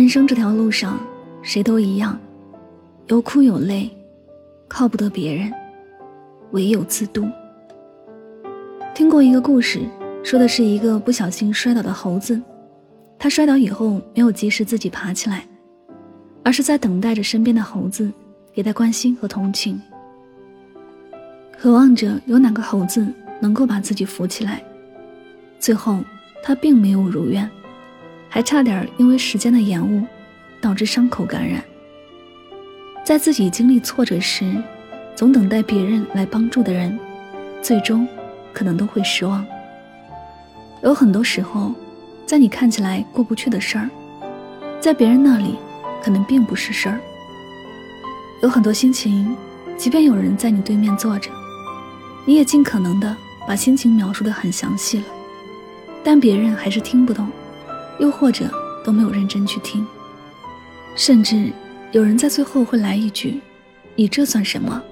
人生这条路上，谁都一样，有苦有累，靠不得别人，唯有自渡。听过一个故事，说的是一个不小心摔倒的猴子，他摔倒以后没有及时自己爬起来，而是在等待着身边的猴子给他关心和同情，渴望着有哪个猴子能够把自己扶起来。最后，他并没有如愿。还差点因为时间的延误，导致伤口感染。在自己经历挫折时，总等待别人来帮助的人，最终可能都会失望。有很多时候，在你看起来过不去的事儿，在别人那里可能并不是事儿。有很多心情，即便有人在你对面坐着，你也尽可能的把心情描述的很详细了，但别人还是听不懂。又或者都没有认真去听，甚至有人在最后会来一句：“你这算什么？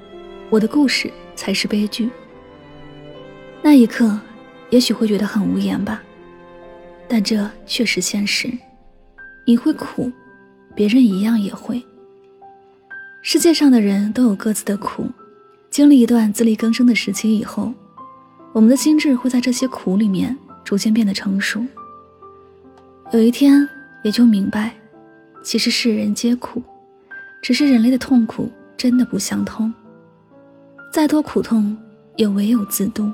我的故事才是悲剧。”那一刻，也许会觉得很无言吧，但这却是现实。你会苦，别人一样也会。世界上的人都有各自的苦，经历一段自力更生的时期以后，我们的心智会在这些苦里面逐渐变得成熟。有一天，也就明白，其实世人皆苦，只是人类的痛苦真的不相通。再多苦痛，也唯有自渡。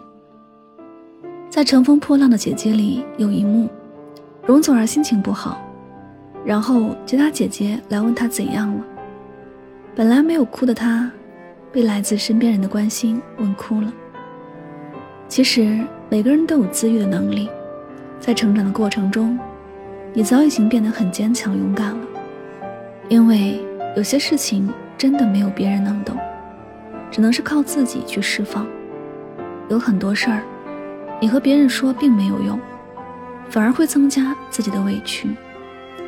在《乘风破浪的姐姐》里有一幕，容祖儿心情不好，然后其他姐姐来问她怎样了。本来没有哭的她，被来自身边人的关心问哭了。其实每个人都有自愈的能力，在成长的过程中。你早已经变得很坚强勇敢了，因为有些事情真的没有别人能懂，只能是靠自己去释放。有很多事儿，你和别人说并没有用，反而会增加自己的委屈，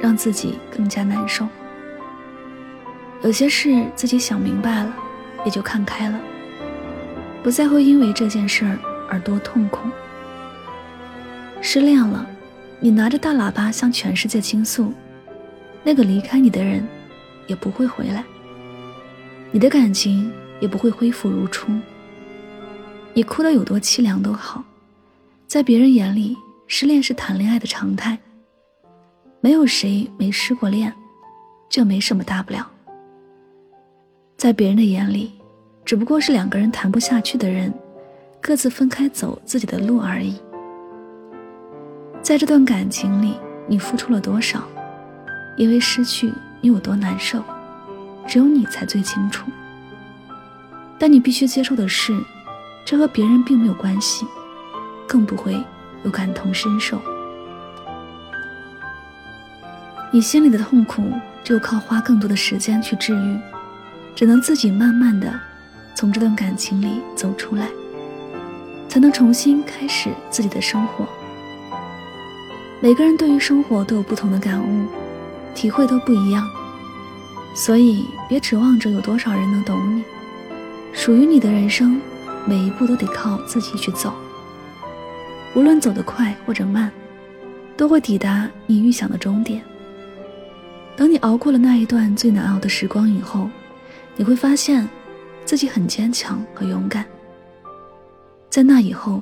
让自己更加难受。有些事自己想明白了，也就看开了，不再会因为这件事儿而多痛苦。失恋了。你拿着大喇叭向全世界倾诉，那个离开你的人也不会回来，你的感情也不会恢复如初。你哭得有多凄凉都好，在别人眼里，失恋是谈恋爱的常态。没有谁没失过恋，这没什么大不了。在别人的眼里，只不过是两个人谈不下去的人，各自分开走自己的路而已。在这段感情里，你付出了多少？因为失去你有多难受，只有你才最清楚。但你必须接受的是，这和别人并没有关系，更不会有感同身受。你心里的痛苦，只有靠花更多的时间去治愈，只能自己慢慢的从这段感情里走出来，才能重新开始自己的生活。每个人对于生活都有不同的感悟，体会都不一样，所以别指望着有多少人能懂你。属于你的人生，每一步都得靠自己去走。无论走得快或者慢，都会抵达你预想的终点。等你熬过了那一段最难熬的时光以后，你会发现自己很坚强和勇敢。在那以后，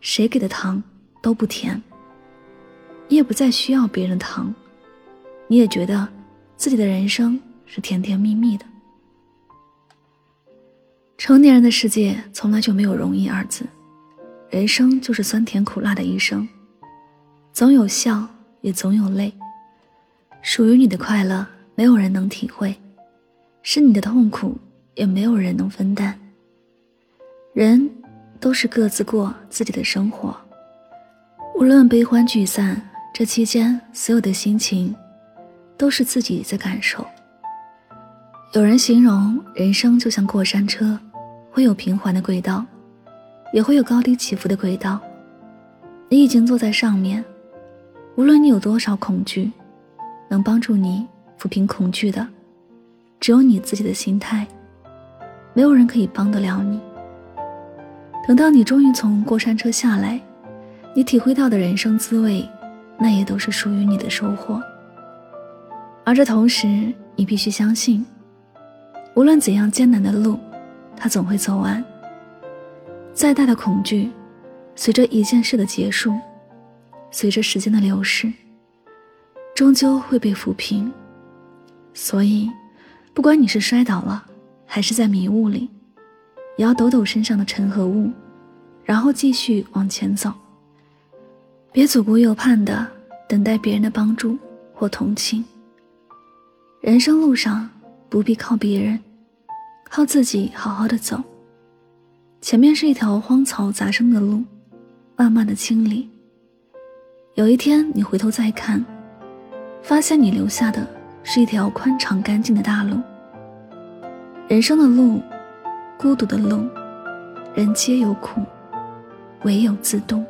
谁给的糖都不甜。你也不再需要别人的糖，你也觉得自己的人生是甜甜蜜蜜的。成年人的世界从来就没有容易二字，人生就是酸甜苦辣的一生，总有笑，也总有泪。属于你的快乐，没有人能体会；是你的痛苦，也没有人能分担。人都是各自过自己的生活，无论悲欢聚散。这期间，所有的心情都是自己在感受。有人形容人生就像过山车，会有平缓的轨道，也会有高低起伏的轨道。你已经坐在上面，无论你有多少恐惧，能帮助你抚平恐惧的，只有你自己的心态。没有人可以帮得了你。等到你终于从过山车下来，你体会到的人生滋味。那也都是属于你的收获。而这同时，你必须相信，无论怎样艰难的路，他总会走完。再大的恐惧，随着一件事的结束，随着时间的流逝，终究会被抚平。所以，不管你是摔倒了，还是在迷雾里，也要抖抖身上的尘和雾，然后继续往前走。别左顾右盼的等待别人的帮助或同情。人生路上不必靠别人，靠自己好好的走。前面是一条荒草杂生的路，慢慢的清理。有一天你回头再看，发现你留下的是一条宽敞干净的大路。人生的路，孤独的路，人皆有苦，唯有自渡。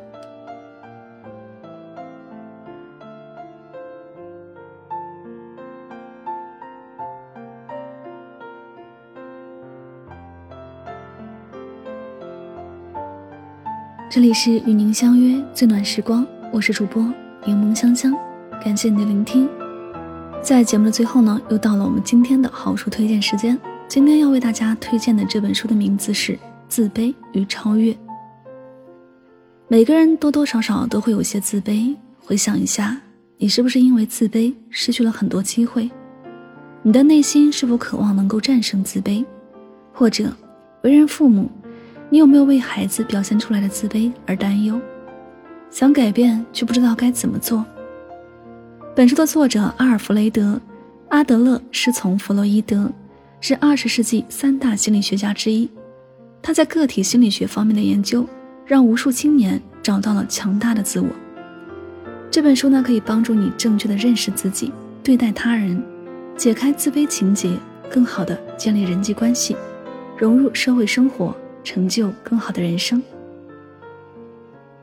这里是与您相约最暖时光，我是主播柠檬香香，感谢你的聆听。在节目的最后呢，又到了我们今天的好书推荐时间。今天要为大家推荐的这本书的名字是《自卑与超越》。每个人多多少少都会有些自卑，回想一下，你是不是因为自卑失去了很多机会？你的内心是否渴望能够战胜自卑？或者，为人父母？你有没有为孩子表现出来的自卑而担忧？想改变却不知道该怎么做？本书的作者阿尔弗雷德·阿德勒师从弗洛伊德，是二十世纪三大心理学家之一。他在个体心理学方面的研究，让无数青年找到了强大的自我。这本书呢，可以帮助你正确的认识自己，对待他人，解开自卑情结，更好的建立人际关系，融入社会生活。成就更好的人生。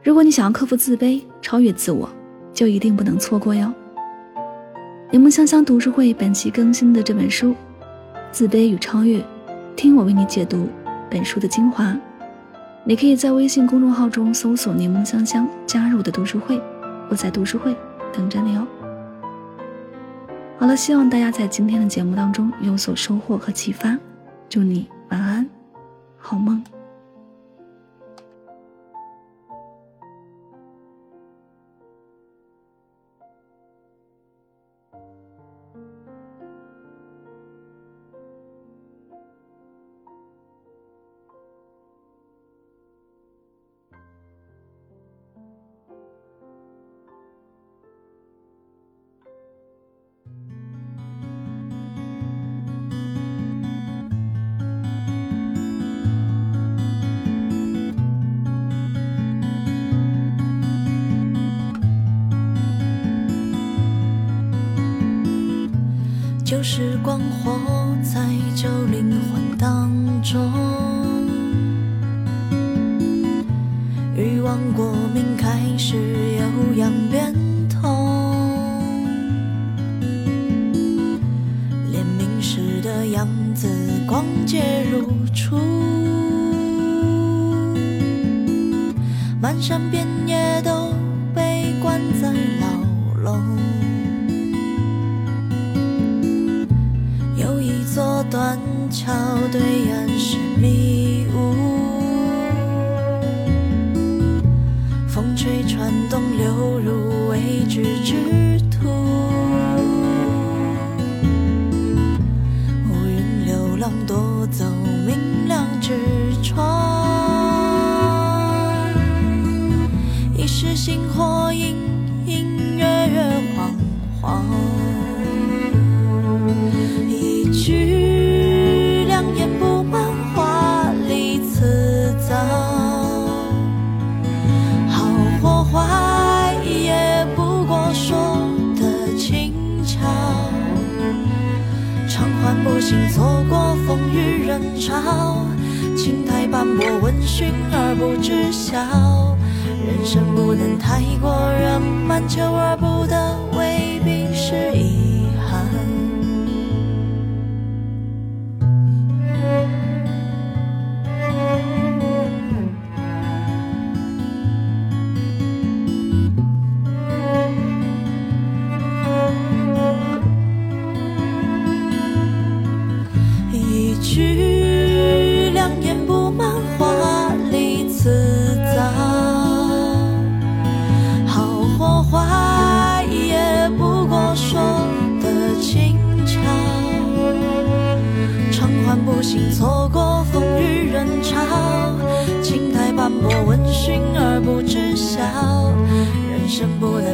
如果你想要克服自卑、超越自我，就一定不能错过哟！柠檬香香读书会本期更新的这本书《自卑与超越》，听我为你解读本书的精华。你可以在微信公众号中搜索“柠檬香香”，加入的读书会，我在读书会等着你哦。好了，希望大家在今天的节目当中有所收获和启发。祝你晚安。好梦。旧时光活在旧灵魂当中，欲望过敏开始有样变通，怜悯时的样子光洁如初，漫山遍野都桥对知晓。人生不能太过圆满，求而生不能